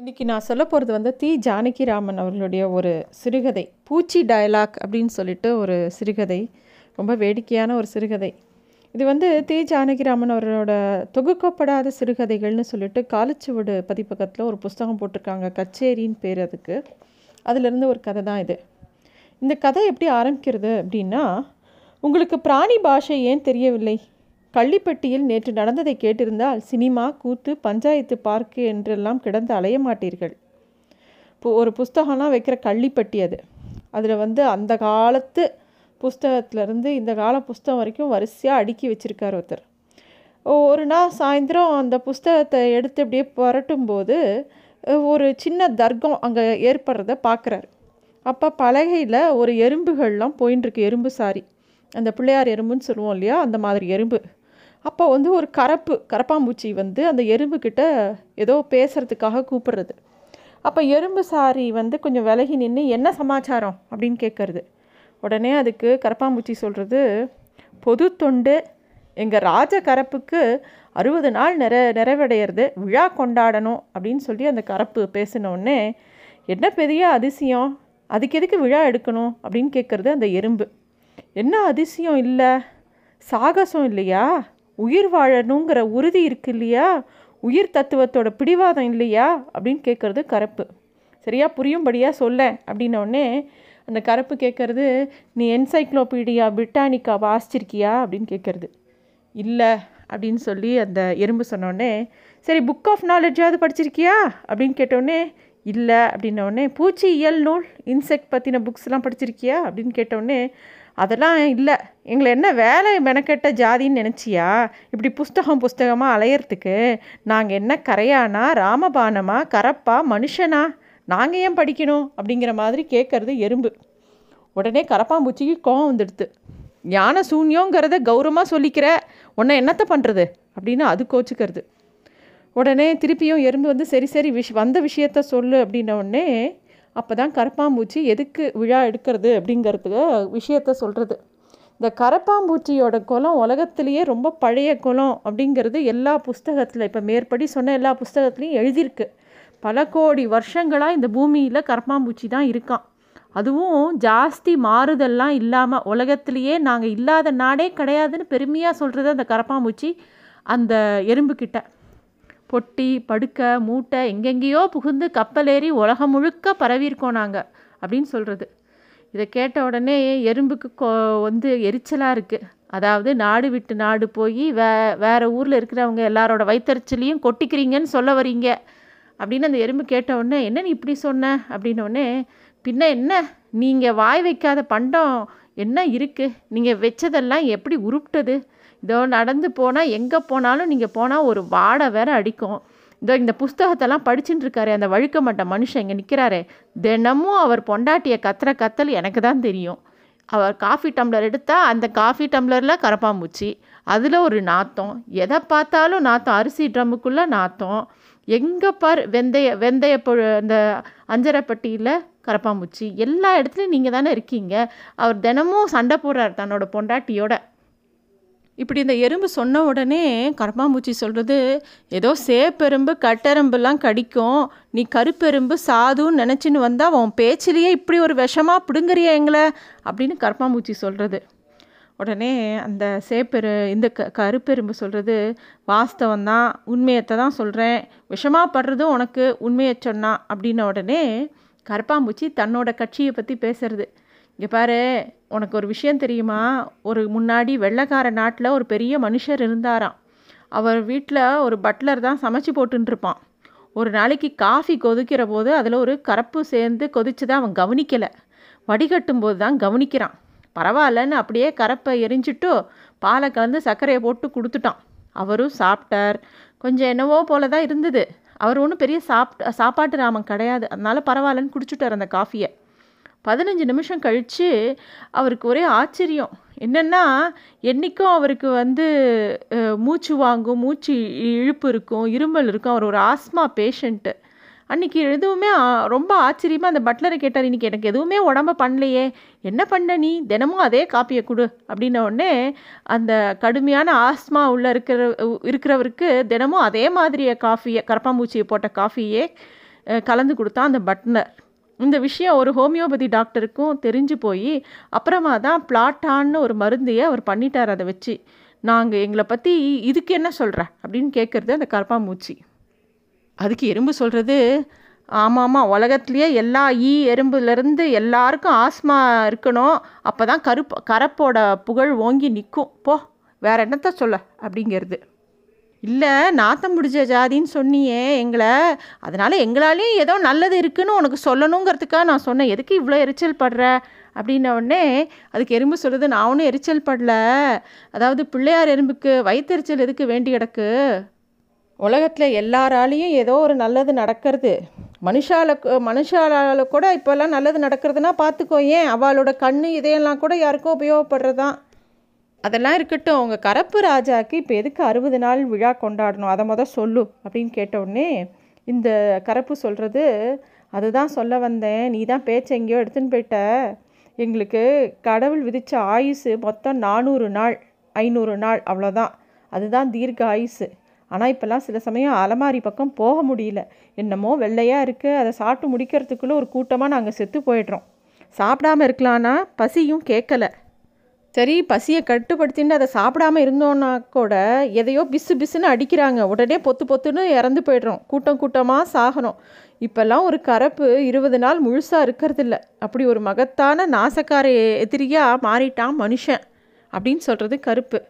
இன்றைக்கி நான் சொல்ல போகிறது வந்து தி ஜானகிராமன் அவர்களுடைய ஒரு சிறுகதை. பூச்சி டயலாக் அப்படின்னு சொல்லிட்டு ஒரு சிறுகதை. ரொம்ப வேடிக்கையான ஒரு சிறுகதை. இது வந்து தி ஜானகிராமன் அவர்களோட தொகுக்கப்படாத சிறுகதைகள்னு சொல்லிட்டு காலச்சுவடு பதிப்பகத்தில் ஒரு புஸ்தகம் போட்டிருக்காங்க. கச்சேரின்னு பேர் அதுக்கு. அதிலிருந்து ஒரு கதை தான் இது. இந்த கதை எப்படி ஆரம்பிக்கிறது அப்படின்னா உங்களுக்கு பிராணி பாஷை ஏன் தெரியவில்லை? கள்ளிப்பட்டியில் நேற்று நடந்ததை கேட்டிருந்தால் சினிமா கூத்து பஞ்சாயத்து பார்க்கு என்றெல்லாம் கிடந்து அலைய மாட்டீர்கள். இப்போ ஒரு புஸ்தகம்லாம் வைக்கிற கள்ளிப்பட்டி அது. அதில் வந்து அந்த காலத்து புஸ்தகத்துலேருந்து இந்த கால புஸ்தகம் வரைக்கும் வரிசையாக அடுக்கி வச்சுருக்கார் ஒருத்தர். ஒரு நாள் சாயந்தரம் அந்த புஸ்தகத்தை எடுத்து அப்படியே புரட்டும்போது ஒரு சின்ன தர்க்கம் அங்கே ஏற்படுறத பார்க்குறாரு அப்போ பலகையில் ஒரு எறும்புகள்லாம் போயின்னு இருக்கு எறும்பு சாரி. அந்த பிள்ளையார் எறும்புன்னு சொல்லுவோம் இல்லையா? அந்த மாதிரி எறும்பு. அப்போ வந்து ஒரு கரப்பு கரப்பாம்பூச்சி வந்து அந்த எறும்புக்கிட்ட ஏதோ பேசுகிறதுக்காக கூப்பிடுறது. அப்போ எறும்பு சாரி வந்து கொஞ்சம் விலகி நின்று என்ன சமாச்சாரம்? அப்படின்னு கேட்குறது. உடனே அதுக்கு கரப்பாம்பூச்சி சொல்கிறது பொது தொண்டு எங்கள் ராஜ கரப்புக்கு அறுபது நாள் நிற நிறைவடையிறது விழா கொண்டாடணும். அப்படின்னு சொல்லி அந்த கரப்பு பேசினோடனே என்ன பெரிய அதிசயம்? அதுக்கு எதுக்கு விழா எடுக்கணும்? அப்படின்னு கேட்குறது அந்த எறும்பு. என்ன அதிசயம் இல்லை? சாகசம் இல்லையா? உயிர் வாழணுங்கிற உறுதி இருக்கு இல்லையா? உயிர் தத்துவத்தோட பிடிவாதம் இல்லையா? அப்படின்னு கேட்குறது கரப்பு. சரியா? புரியும்படியாக சொல்ல அப்படின்னோடனே அந்த கரப்பு கேட்குறது நீ என்சைக்ளோபீடியா பிரிட்டானிக்கா வாசிச்சிருக்கியா அப்படின்னு கேட்குறது இல்லை அப்படின்னு சொல்லி அந்த எறும்பு சொன்னோடனே சரி புக் ஆஃப் நாலேஜாவது படிச்சிருக்கியா? அப்படின்னு கேட்டோடனே இல்லை அப்படின்னோடனே பூச்சி இயல் நூல் இன்செக்ட் பற்றின புக்ஸ்லாம் படிச்சிருக்கியா? அப்படின்னு கேட்டோடனே அதெல்லாம் இல்லை. எங்களை என்ன வேலை மெனக்கெட்ட ஜாதின்னு நினச்சியா? இப்படி புஸ்தகம் புஸ்தகமாக அலையிறதுக்கு நாங்கள் என்ன கரையானா ராமபானமா கரப்பா மனுஷனா? நாங்கள் ஏன் படிக்கணும்? அப்படிங்கிற மாதிரி கேட்குறது எறும்பு. உடனே கரப்பாம்பூச்சிக்கு கோவம் வந்துடுது. ஞான சூன்யோங்கிறத கௌரவமாக சொல்லிக்கிற உன்னை என்னத்தை பண்ணுறது அப்படின்னு அது கோச்சிக்கிறது. உடனே திருப்பியும் எறும்பு வந்து சரி சரி விஷ் வந்த விஷயத்த சொல்லு அப்படின்ன உடனே அப்போ தான் கரப்பாம்பூச்சி எதுக்கு விழா எடுக்கிறது அப்படிங்கிறதுக்கு விஷயத்த சொல்கிறது இந்த கரப்பாம்பூச்சியோட குலம் உலகத்திலேயே ரொம்ப பழைய குலம் அப்படிங்கிறது எல்லா புஸ்தகத்தில் இப்போ மேற்படி சொன்ன எல்லா புஸ்தகத்துலேயும் எழுதியிருக்கு. பல கோடி வருஷங்களாக இந்த பூமியில் கரப்பாம்பூச்சி தான் இருக்கான். அதுவும் ஜாஸ்தி மாறுதல்லாம் இல்லாமல் உலகத்திலேயே நாங்கள் இல்லாத நாடே கிடையாதுன்னு பெருமையாக சொல்கிறது அந்த கரப்பாம்பூச்சி அந்த எறும்புக்கிட்ட. பொட்டி படுக்கை மூட்டை எங்கெங்கேயோ புகுந்து கப்பல் ஏறி உலகம் முழுக்க பரவியிருக்கோம் நாங்கள் அப்படின்னு சொல்கிறது இதை கேட்ட உடனே எறும்புக்கு கொ வந்து எரிச்சலாக இருக்குது அதாவது நாடு விட்டு நாடு போய் வே வேறு ஊரில் இருக்கிறவங்க எல்லாரோட வயிற்றுச்சலையும் கொட்டிக்கிறீங்கன்னு சொல்ல வரீங்க அப்படின்னு அந்த எறும்பு கேட்ட உடனே என்ன நீ இப்படி சொன்ன? அப்படின்னோடனே பின்ன என்ன? நீங்கள் வாய் வைக்காத பண்டம் என்ன இருக்குது நீங்கள் வச்சதெல்லாம் எப்படி உருப்பிட்டது? இதோ நடந்து போனால் எங்கே போனாலும் நீங்கள் போனால் ஒரு வாடை வேற அடிக்கும். இதோ இந்த புஸ்தகத்தெல்லாம் படிச்சுட்டு இருக்காரு அந்த வழுக்க மாட்ட மனுஷன் இங்கே நிற்கிறாரே தினமும் அவர் பொண்டாட்டிய கத்துற கத்தல் எனக்கு தான் தெரியும். அவர் காஃபி டம்ளர் எடுத்தால் அந்த காஃபி டம்ளரில் கரப்பாம்பூச்சி அதில் ஒரு நாத்தம் எதை பார்த்தாலும் நாத்தம் அரிசி ட்ரம்முக்குள்ளே நாத்தம் எங்கே பார் வெந்தய வெந்தய அந்த அஞ்சரைப்பட்டியில் கரப்பாம்பூச்சி எல்லா இடத்துலையும் நீங்கள் தானே இருக்கீங்க. அவர் தினமும் சண்டை போடுறார் தன்னோட பொண்டாட்டியோட. இப்படி இந்த எறும்பு சொன்ன உடனே கரப்பாம்பூச்சி சொல்கிறது ஏதோ சேப்பெரும்பு கட்டெரும்புலாம் கடிக்கும். நீ கருப்பெரும்பு சாதுன்னு நினச்சின்னு வந்தால் உன் பேச்சிலேயே இப்படி ஒரு விஷமாக பிடுங்குறிய எங்களை? அப்படின்னு கரப்பாம்பூச்சி சொல்கிறது உடனே அந்த சேப்பெரு இந்த க கருப்பெரும்பு சொல்கிறது வாஸ்தவம் தான் உண்மையத்தை தான் சொல்கிறேன் விஷமாக படுறதும் உனக்கு உண்மையை சொன்னான் அப்படின்ன உடனே கரப்பாம்பூச்சி தன்னோட கட்சியை பற்றி பேசுறது. இங்கே பாரு உனக்கு ஒரு விஷயம் தெரியுமா? ஒரு முன்னாடி வெள்ளக்கார நாட்டில் ஒரு பெரிய மனுஷர் இருந்தாராம். அவர் வீட்டில் ஒரு பட்லர் தான் சமைச்சு போட்டுருப்பான் ஒரு நாளைக்கு காஃபி கொதிக்கிற போது அதில் ஒரு கரப்பு சேர்ந்து கொதிச்சதை அவன் கவனிக்கலை. வடிகட்டும் போது தான் கவனிக்கிறான். பரவாயில்லன்னு அப்படியே கரப்பை எரிஞ்சிட்டு பாலை கலந்து சர்க்கரையை போட்டு கொடுத்துட்டான். அவரும் சாப்பிட்டார். கொஞ்சம் என்னவோ போல தான் இருந்தது. அவர் ஒன்றும் பெரிய சாப்பிட் சாப்பாட்டு ராமன் கிடையாது. அதனால பரவாயில்லன்னு குடிச்சுட்டார் அந்த காஃபியை. பதினஞ்சு நிமிஷம் கழித்து அவருக்கு ஒரே ஆச்சரியம். என்னென்னா என்றைக்கும் அவருக்கு வந்து மூச்சு வாங்கும் மூச்சு இழுப்பு இருக்கும் இருமல் இருக்கும். அவர் ஒரு ஆஸ்மா பேஷண்ட்டு அன்றைக்கி எதுவுமே ரொம்ப ஆச்சரியமாக அந்த பட்லரை கேட்டார் இன்றைக்கி எனக்கு எதுவுமே உடம்ப பண்ணலையே. என்ன பண்ண நீ? தினமும் அதே காப்பியை கொடு. அப்படின்ன உடனே அந்த கடுமையான ஆஸ்மா உள்ளே இருக்கிற இருக்கிறவருக்கு தினமும் அதே மாதிரியே காஃபியை கரப்பாம்பூச்சியை போட்ட காஃபியே கலந்து கொடுத்தான் அந்த பட்னர் இந்த விஷயம் ஒரு ஹோமியோபதி டாக்டருக்கும் தெரிஞ்சு போய் அப்புறமா தான் பிளாட்டான்னு ஒரு மருந்தையே அவர் பண்ணிட்டார் அதை வச்சு. நாங்கள் எங்களை பற்றி இதுக்கு என்ன சொல்கிற அப்படின்னு கேட்குறது அந்த கரப்பாம்பூச்சி. அதுக்கு எறும்பு சொல்கிறது ஆமாம் ஆமாம் உலகத்துலேயே எல்லா ஈ எறும்புலேருந்து எல்லாருக்கும் ஆஸ்மா இருக்கணும். அப்போ தான் கருப்பு கரப்போட புகழ் ஓங்கி நிற்கும் போ வேற என்னத்த சொல்ல? அப்படிங்கிறது. இல்லை நாத்தம் முடிஞ்ச ஜாதின்னு சொன்னியே எங்களை. அதனால் எங்களாலேயும் ஏதோ நல்லது இருக்குன்னு உனக்கு சொல்லணுங்கிறதுக்காக நான் சொன்னேன். எதுக்கு இவ்வளோ எரிச்சல் படுற? அப்படின்ன உடனே அதுக்கு எறும்பு சொல்கிறது நான் ஒன்றும் எரிச்சல் படல. அதாவது பிள்ளையார் எறும்புக்கு வயிற்றெரிச்சல் எதுக்கு வேண்டி கிடக்கு? உலகத்தில் எல்லாராலையும் ஏதோ ஒரு நல்லது நடக்கிறது. மனுஷால மனுஷால கூட இப்போல்லாம் நல்லது நடக்கிறதுனா பார்த்துக்கோ ஏன்? அவளோட கண்ணு இதையெல்லாம் கூட யாருக்கும் உபயோகப்படுறதான் அதெல்லாம் இருக்கட்டும் உங்கள் கரப்பு ராஜாக்கு இப்போ எதுக்கு அறுபது நாள் விழா கொண்டாடணும்? அதை மொதல் சொல்லு அப்படின்னு கேட்ட இந்த கரப்பு சொல்கிறது அதுதான் சொல்ல வந்தேன். நீ தான் பேச்சை எங்கேயோ எடுத்துன்னு போயிட்ட. எங்களுக்கு கடவுள் விதித்த ஆயுசு மொத்தம் நானூறு நாள் ஐநூறு நாள் அவ்வளோதான் அதுதான் தீர்க்க ஆயுசு. ஆனால் இப்போல்லாம் சில சமயம் அலமாரி பக்கம் போக முடியல. என்னமோ வெள்ளையாக இருக்குது அதை சாப்பிட்டு முடிக்கிறதுக்குள்ளே ஒரு கூட்டமாக நாங்கள் செத்து போயிடுறோம். சாப்பிடாம இருக்கலான்னா பசியும் கேட்கல. சரி பசியை கட்டுப்படுத்தின்னு அதை சாப்பிடாம இருந்தோன்னா கூட எதையோ பிசு பிசுன்னு அடிக்கிறாங்க. உடனே பொத்து பொத்துன்னு இறந்து போயிடுறோம். கூட்டம் கூட்டமாக சாகணும். இப்போல்லாம் ஒரு கரப்பு இருபது நாள் முழுசாக இருக்கிறதில்ல. அப்படி ஒரு மகத்தான நாசக்கார எதிரியாக மாறிட்டான் மனுஷன் அப்படின்னு சொல்கிறது கருப்பு.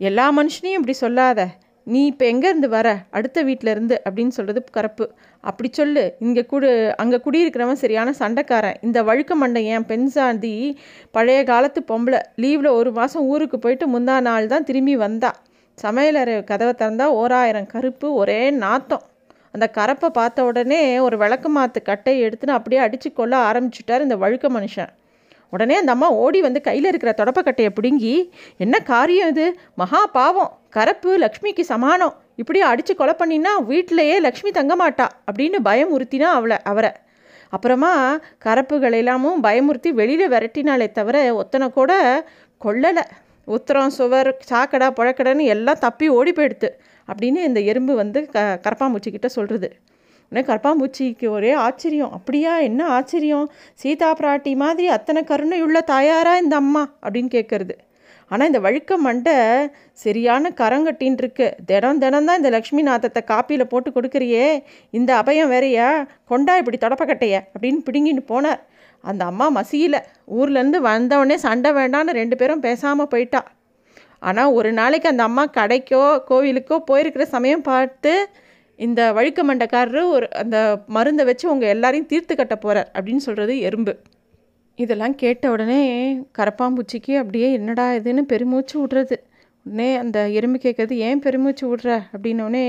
எல்லா மனுஷனையும் இப்படி சொல்லாத. நீ இப்போ எங்கேருந்து வர? அடுத்த வீட்டில் இருந்து அப்படின்னு சொல்கிறது கரப்பு. அப்படி சொல்லு. இங்கே குடு அங்கே குடியிருக்கிறவன் சரியான சண்டைக்காரன். இந்த வழுக்க மண்டை என் பெண் சாந்தி பழைய காலத்து பொம்பளை. லீவில் ஒரு மாதம் ஊருக்கு போயிட்டு முந்தா நாள் தான் திரும்பி வந்தா. சமையலறை கதவை திறந்தால் ஓராயிரம் கருப்பு ஒரே நாத்தம். அந்த கரப்பை பார்த்த உடனே ஒரு விளக்கு மாத்து கட்டையை எடுத்துன்னு அப்படியே அடித்து கொள்ள ஆரம்பிச்சுட்டார் இந்த வழுக்க மனுஷன். உடனே அந்த அம்மா ஓடி வந்து கையில் இருக்கிற தொடப்பக்கட்டையை பிடுங்கி என்ன காரியம் இது? மகா பாவம். கரப்பு லக்ஷ்மிக்கு சமானம். இப்படி அடித்து கொலை பண்ணினா வீட்டிலையே லக்ஷ்மி தங்க மாட்டா அப்படின்னு பயமுறுத்தினா அவளை அவரை. அப்புறமா கரப்புகள் எல்லாமும் பயமுறுத்தி வெளியில் விரட்டினாலே தவிர ஒத்தனை கூட கொல்லலை. உத்தரம் சுவர் சாக்கடை புழக்கடைன்னு எல்லாம் தப்பி ஓடி போயிடுத்து அப்படின்னு இந்த எறும்பு வந்து க கரப்பாம்பூச்சிக்கிட்ட சொல்கிறது உடனே கரப்பாம்பூச்சிக்கு ஒரே ஆச்சரியம். அப்படியா? என்ன ஆச்சரியம்? சீதா பிராட்டி மாதிரி அத்தனை கருணையுள்ள தாயாரா இந்த அம்மா? அப்படின்னு கேட்குறது. ஆனால் இந்த வழுக்க மண்டை சரியான கரங்கட்டின்னு இருக்கு தினம் தினம் தான் இந்த லக்ஷ்மி நாதத்தை காப்பியில் போட்டு கொடுக்குறியே. இந்த அபயம் வேறையா? கொண்டா இப்படி தொடப்பக்கட்டைய அப்படின்னு பிடுங்கின்னு போனார். அந்த அம்மா மசியல ஊர்லேருந்து வந்தவொடனே சண்டை வேண்டான்னு ரெண்டு பேரும் பேசாமல் போயிட்டா. ஆனால் ஒரு நாளைக்கு அந்த அம்மா கடைக்கோ கோவிலுக்கோ போயிருக்கிற சமயம் பார்த்து இந்த வழுக்கமண்டக்காரரு ஒரு அந்த மருந்தை வச்சு உங்கள் எல்லாரையும் தீர்த்து கட்ட போகிறார் அப்படின்னு சொல்கிறது எறும்பு. இதெல்லாம் கேட்ட உடனே கரப்பாம்பூச்சிக்கு அப்படியே என்னடா இதுன்னு பெருமூச்சு விட்றது. உடனே அந்த எறும்பு கேட்குறது ஏன் பெருமூச்சு விட்ற? அப்படின்னோடனே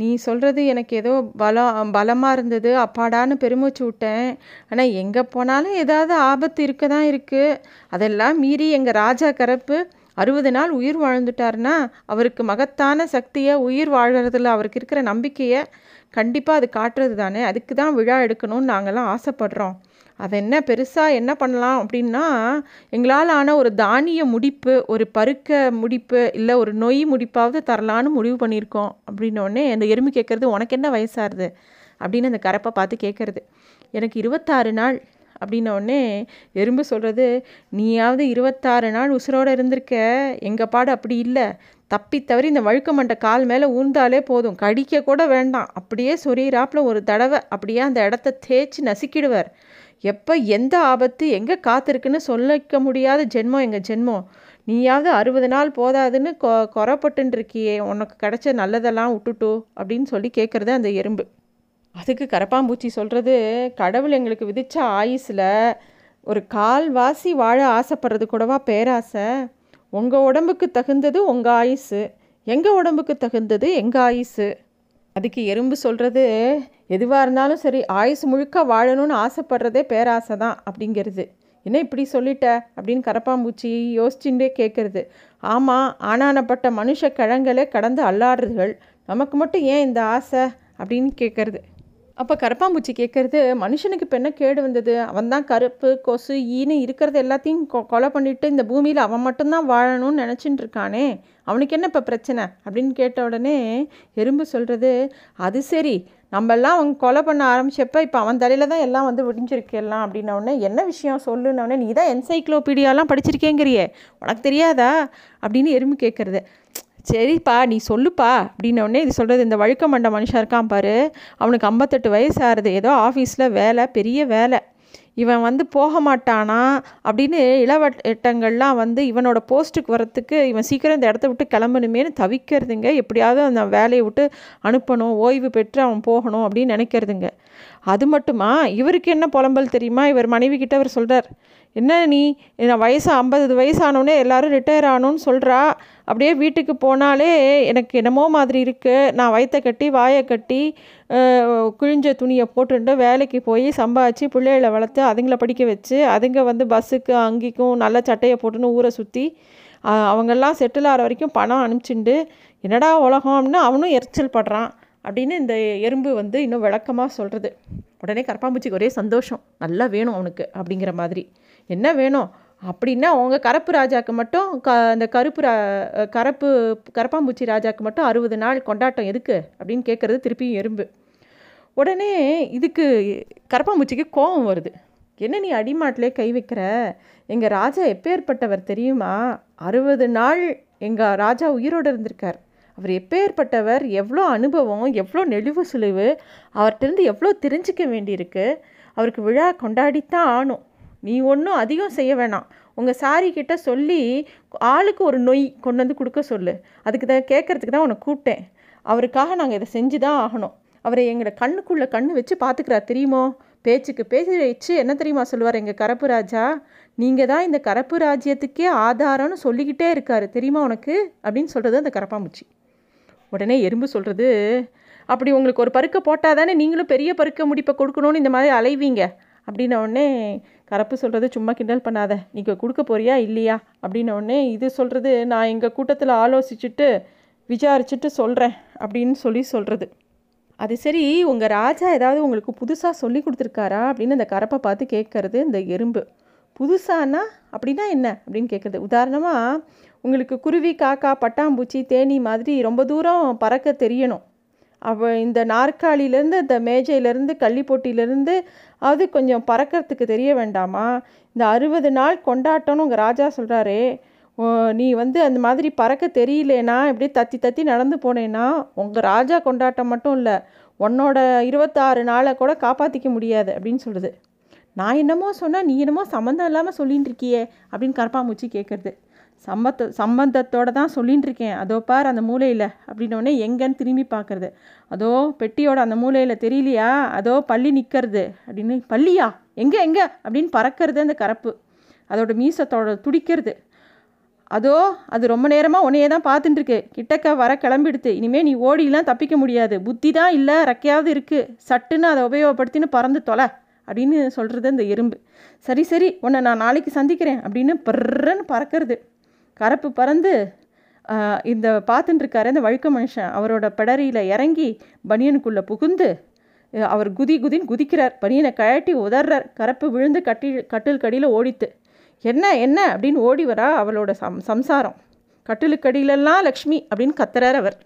நீ சொல்கிறது எனக்கு ஏதோ பலம் பலமாக இருந்தது. அப்பாடான்னு பெருமூச்சு விட்டேன். ஆனால் எங்கே போனாலும் ஏதாவது ஆபத்து இருக்க. தான் இருக்குது அதெல்லாம் மீறி எங்கள் ராஜா கரப்பு அறுபது நாள் உயிர் வாழ்ந்துட்டாருன்னா அவருக்கு மகத்தான சக்தியை உயிர் வாழறதுல அவருக்கு இருக்கிற நம்பிக்கையை கண்டிப்பாக அது காட்டுறது தானே அதுக்கு தான் விழா எடுக்கணும்னு நாங்கள்லாம் ஆசைப்படுறோம். அதை என்ன பெருசாக என்ன பண்ணலாம் அப்படின்னா எங்களால் ஆன ஒரு தானிய முடிப்பு ஒரு பருக்க முடிப்பு இல்லை ஒரு நொய் முடிப்பாவது தரலான்னு முடிவு பண்ணியிருக்கோம் அப்படின்னோடனே அந்த எறும்பு கேட்குறது உனக்கு என்ன வயசாகுது? அப்படின்னு அந்த கரப்பை பார்த்து கேட்குறது. எனக்கு இருபத்தாறு நாள். அப்படின்னோடனே எறும்பு சொல்கிறது நீயாவது இருபத்தாறு நாள் உசுரோடு இருந்திருக்க. எங்கள் பாடு அப்படி இல்லை. தப்பி தவறி இந்த வழுக்க மண்டை கால் மேலே ஊர்ந்தாலே போதும். கடிக்க கூட வேண்டாம். அப்படியே சொரியிறாப்பில் ஒரு தடவை அப்படியே அந்த இடத்த தேய்ச்சி நசுக்கிடுவார். எப்போ எந்த ஆபத்து? எங்கே காத்திருக்குன்னு சொல்லிக்க முடியாத ஜென்மம் எங்கள் ஜென்மம். நீயாவது அறுபது நாள் போதாதுன்னு கொ குறப்பட்டுருக்கியே உனக்கு கிடைச்ச நல்லதெல்லாம் விட்டுட்டு அப்படின்னு சொல்லி கேட்குறது அந்த எறும்பு. அதுக்கு கரப்பாம்பூச்சி சொல்கிறது கடவுள் எங்களுக்கு விதித்த ஆயுஸில் ஒரு கால்வாசி வாழ ஆசைப்படுறது கூடவா பேராசை? உங்கள் உடம்புக்கு தகுந்தது உங்கள் ஆயுசு. எங்கள் உடம்புக்கு தகுந்தது எங்கள் ஆயுசு? அதுக்கு எறும்பு சொல்கிறது எதுவாக இருந்தாலும் சரி ஆயுசு முழுக்க வாழணும்னு ஆசைப்படுறதே பேராசை தான் அப்படிங்கிறது. என்ன இப்படி சொல்லிட்ட? அப்படின்னு கரப்பாம்பூச்சி யோசிச்சுட்டே கேட்குறது ஆமாம் ஆனானப்பட்ட மனுஷ கிழங்களே கடந்து அல்லாடுறதுகள் நமக்கு மட்டும் ஏன் இந்த ஆசை? அப்படின்னு கேட்குறது அப்போ கரப்பாம்பூச்சி கேட்குறது மனுஷனுக்கு இப்போ என்ன கேடு வந்தது? அவன் தான் கருப்பு கொசு ஈனு இருக்கிறது எல்லாத்தையும் கொ கொலை பண்ணிட்டு இந்த பூமியில் அவன் மட்டும்தான் வாழணும்னு நினச்சிட்டு இருக்கானே. அவனுக்கு என்ன இப்போ பிரச்சனை? அப்படின்னு கேட்ட உடனே எறும்பு சொல்கிறது அது சரி நம்மெல்லாம் அவன் கொலை பண்ண ஆரம்பிச்சப்ப இப்போ அவன் தலையில் தான் எல்லாம் வந்து விடிஞ்சிருக்கலாம் அப்படின்னவுடனே என்ன விஷயம் சொல்லுன்னொடனே நீ தான் என்சைக்ளோபீடியாலாம் படிச்சிருக்கேங்கிறியே. உனக்கு தெரியாதா? அப்படின்னு எறும்பு கேட்குறது சரிப்பா நீ சொல்லுப்பா. அப்படின்னோடனே இது சொல்கிறது இந்த வழுக்க மண்ட மனுஷன் இருக்கான் பாரு. அவனுக்கு ஐம்பத்தெட்டு வயசு ஆறுது ஏதோ ஆஃபீஸில் வேலை பெரிய வேலை. இவன் வந்து போக மாட்டானா? அப்படின்னு இளவட்டங்கள்லாம் வந்து இவனோட போஸ்ட்டுக்கு வரத்துக்கு இவன் சீக்கிரம் இந்த இடத்த விட்டு கிளம்பணுமேனு தவிக்கிறதுங்க. எப்படியாவது அந்த வேலையை விட்டு அனுப்பணும் ஓய்வு பெற்று அவன் போகணும் அப்படின்னு நினைக்கிறதுங்க. அது மட்டுமா? இவருக்கு என்ன புலம்பல் தெரியுமா? இவர் மனைவி கிட்ட அவர் சொல்கிறார் என்ன நீ? நான் வயசு ஐம்பது வயசானோடனே எல்லோரும் ரிட்டையர் ஆகணும்னு சொல்கிறா அப்படியே வீட்டுக்கு போனாலே எனக்கு என்னமோ மாதிரி இருக்குது நான் வயிற்ற கட்டி வாயை கட்டி கிழிஞ்ச துணியை போட்டுட்டு வேலைக்கு போய் சம்பாதிச்சு பிள்ளைகளை வளர்த்து அதுங்களை படிக்க வச்சு அதுங்க வந்து பஸ்ஸுக்கு அங்கிக்கும் நல்ல சட்டையை போட்டுன்னு ஊரை சுற்றி அவங்கெல்லாம் செட்டில் ஆகிற வரைக்கும் பணம் அனுப்பிச்சுண்டு என்னடா உலகம்னு அவனும் எரிச்சல் படுறான் அப்படின்னு இந்த எறும்பு வந்து இன்னும் விளக்கமாக சொல்கிறது உடனே கரப்பாம்பூச்சிக்கு ஒரே சந்தோஷம். நல்லா வேணும் அவனுக்கு அப்படிங்கிற மாதிரி. என்ன வேணும்? அப்படின்னா உங்கள் கரப்பு ராஜாவுக்கு மட்டும் க அந்த கருப்பு ரா கரப்பு கரப்பாம்பூச்சி ராஜாவுக்கு மட்டும் அறுபது நாள் கொண்டாட்டம் எதுக்கு? அப்படின்னு கேட்குறது திருப்பியும் எறும்பு. உடனே இதுக்கு கரப்பாம்பூச்சிக்கு கோபம் வருது. என்ன நீ அடிமாட்டிலே கை வைக்கிற? எங்கள் ராஜா எப்பேற்பட்டவர் தெரியுமா? அறுபது நாள் எங்கள் ராஜா உயிரோடு இருந்திருக்கார். அவர் எப்பேற்பட்டவர்? எவ்வளோ அனுபவம்? எவ்வளோ நெளிவு சுழிவு அவர்கிட்டருந்து எவ்வளோ தெரிஞ்சிக்க வேண்டியிருக்கு? அவருக்கு விழா கொண்டாடித்தான் ஆணும் நீ ஒன்றும் அதிகம் செய்ய வேணாம். உங்கள் சாரி கிட்ட சொல்லி ஆளுக்கு ஒரு நொய் கொண்டு வந்து கொடுக்க சொல்லு. அதுக்கு தான் கேட்குறதுக்கு தான் உன்னை கூப்பிட்டேன். அவருக்காக நாங்கள் இதை செஞ்சு தான் ஆகணும். அவரை எங்களை கண்ணுக்குள்ளே கண்ணு வச்சு பார்த்துக்கிறார் தெரியுமோ? பேச்சுக்கு பேச்சு வச்சு என்ன தெரியுமா சொல்லுவார் எங்கள் கரப்பு ராஜா? நீங்கள் தான் இந்த கரப்பு ராஜ்யத்துக்கே ஆதாரம்னு சொல்லிக்கிட்டே இருக்கார் தெரியுமா உனக்கு? அப்படின்னு சொல்கிறது அந்த கரப்பாம்பூச்சி. உடனே எறும்பு சொல்கிறது அப்படி உங்களுக்கு ஒரு பருக்க போட்டால் தானே நீங்களும் பெரிய பருக்க முடிப்பை கொடுக்கணும்னு இந்த மாதிரி அலைவீங்க. அப்படின்ன உடனே கரப்பு சொல்கிறது சும்மா கிண்டல் பண்ணாத. நீங்கள் கொடுக்க போறியா இல்லையா? அப்படின்ன உடனே இது சொல்கிறது நான் எங்கள் கூட்டத்தில் ஆலோசிச்சுட்டு விசாரிச்சுட்டு சொல்கிறேன் அப்படின்னு சொல்லி சொல்கிறது அது சரி உங்கள் ராஜா ஏதாவது உங்களுக்கு புதுசாக சொல்லி கொடுத்துருக்காரா? அப்படின்னு அந்த கரப்பை பார்த்து கேட்கறது இந்த எறும்பு. புதுசானா? அப்படின்னா என்ன? அப்படின்னு கேட்குறது. உதாரணமாக உங்களுக்கு குருவி காக்கா பட்டாம்பூச்சி தேனி மாதிரி ரொம்ப தூரம் பறக்க தெரியணும். அவ இந்த நாற்காலியிலேருந்து இந்த மேஜையிலேருந்து கள்ளிப்பொட்டியிலேருந்து அது கொஞ்சம் பறக்கிறதுக்கு தெரிய வேண்டாமா? இந்த அறுபது நாள் கொண்டாட்டம்னு உங்கள் ராஜா சொல்கிறாரே நீ வந்து அந்த மாதிரி பறக்க தெரியலேனா இப்படி தத்தி தத்தி நடந்து போனேன்னா உங்கள் ராஜா கொண்டாட்டம் மட்டும் இல்லை உன்னோட இருபத்தாறு நாளை கூட காப்பாற்றிக்க முடியாது அப்படின்னு சொல்லுது. நான் என்னமோ சொன்னால் நீ என்னமோ சம்மந்தம் இல்லாமல் சொல்லின்னு இருக்கியே அப்படின்னு கரப்பாம்பூச்சி கேட்குறது சம்பத்த சம்பந்தத்தோடு தான் சொல்லின்னு இருக்கேன் அதோ பார் அந்த மூலையில் அப்படின்னோடனே எங்கன்னு திரும்பி பார்க்குறது. அதோ பெட்டியோட அந்த மூலையில் தெரியலையா? அதோ பள்ளி நிற்கிறது அப்படின்னு பள்ளியா? எங்கே எங்கே? அப்படின்னு பறக்கிறது அந்த கரப்பு. அதோட மீசத்தோட துடிக்கிறது. அதோ அது ரொம்ப நேரமாக உன்னையே தான் பார்த்துட்டுருக்கு கிட்டக்க வர கிளம்பிடுது இனிமேல் நீ ஓடிலாம் தப்பிக்க முடியாது. புத்தி தான் இல்லை ரெக்கையாவது இருக்குது சட்டுன்னு அதை உபயோகப்படுத்தின்னு பறந்து தொலை அப்படின்னு சொல்கிறது அந்த எறும்பு. சரி சரி உன்னை நான் நாளைக்கு சந்திக்கிறேன் அப்படின்னு பர்றன்னு பறக்கிறது. கரப்பு பறந்து இந்த பார்த்துட்டுருக்காரு இந்த வழுக்க மனுஷன். அவரோட பிடரியில் இறங்கி பனியனுக்குள்ளே புகுந்து அவர் குதி குதின்னு குதிக்கிறார். பனியனை கழட்டி உதர்றார். கரப்பு விழுந்து கட்டி கட்டில் கடியில் ஓடித்து என்ன என்ன? அப்படின்னு ஓடி வரா அவளோட சம் சம்சாரம். கட்டிலுக்கடியிலெல்லாம் லக்ஷ்மி அப்படின்னு கத்துறார் அவர்.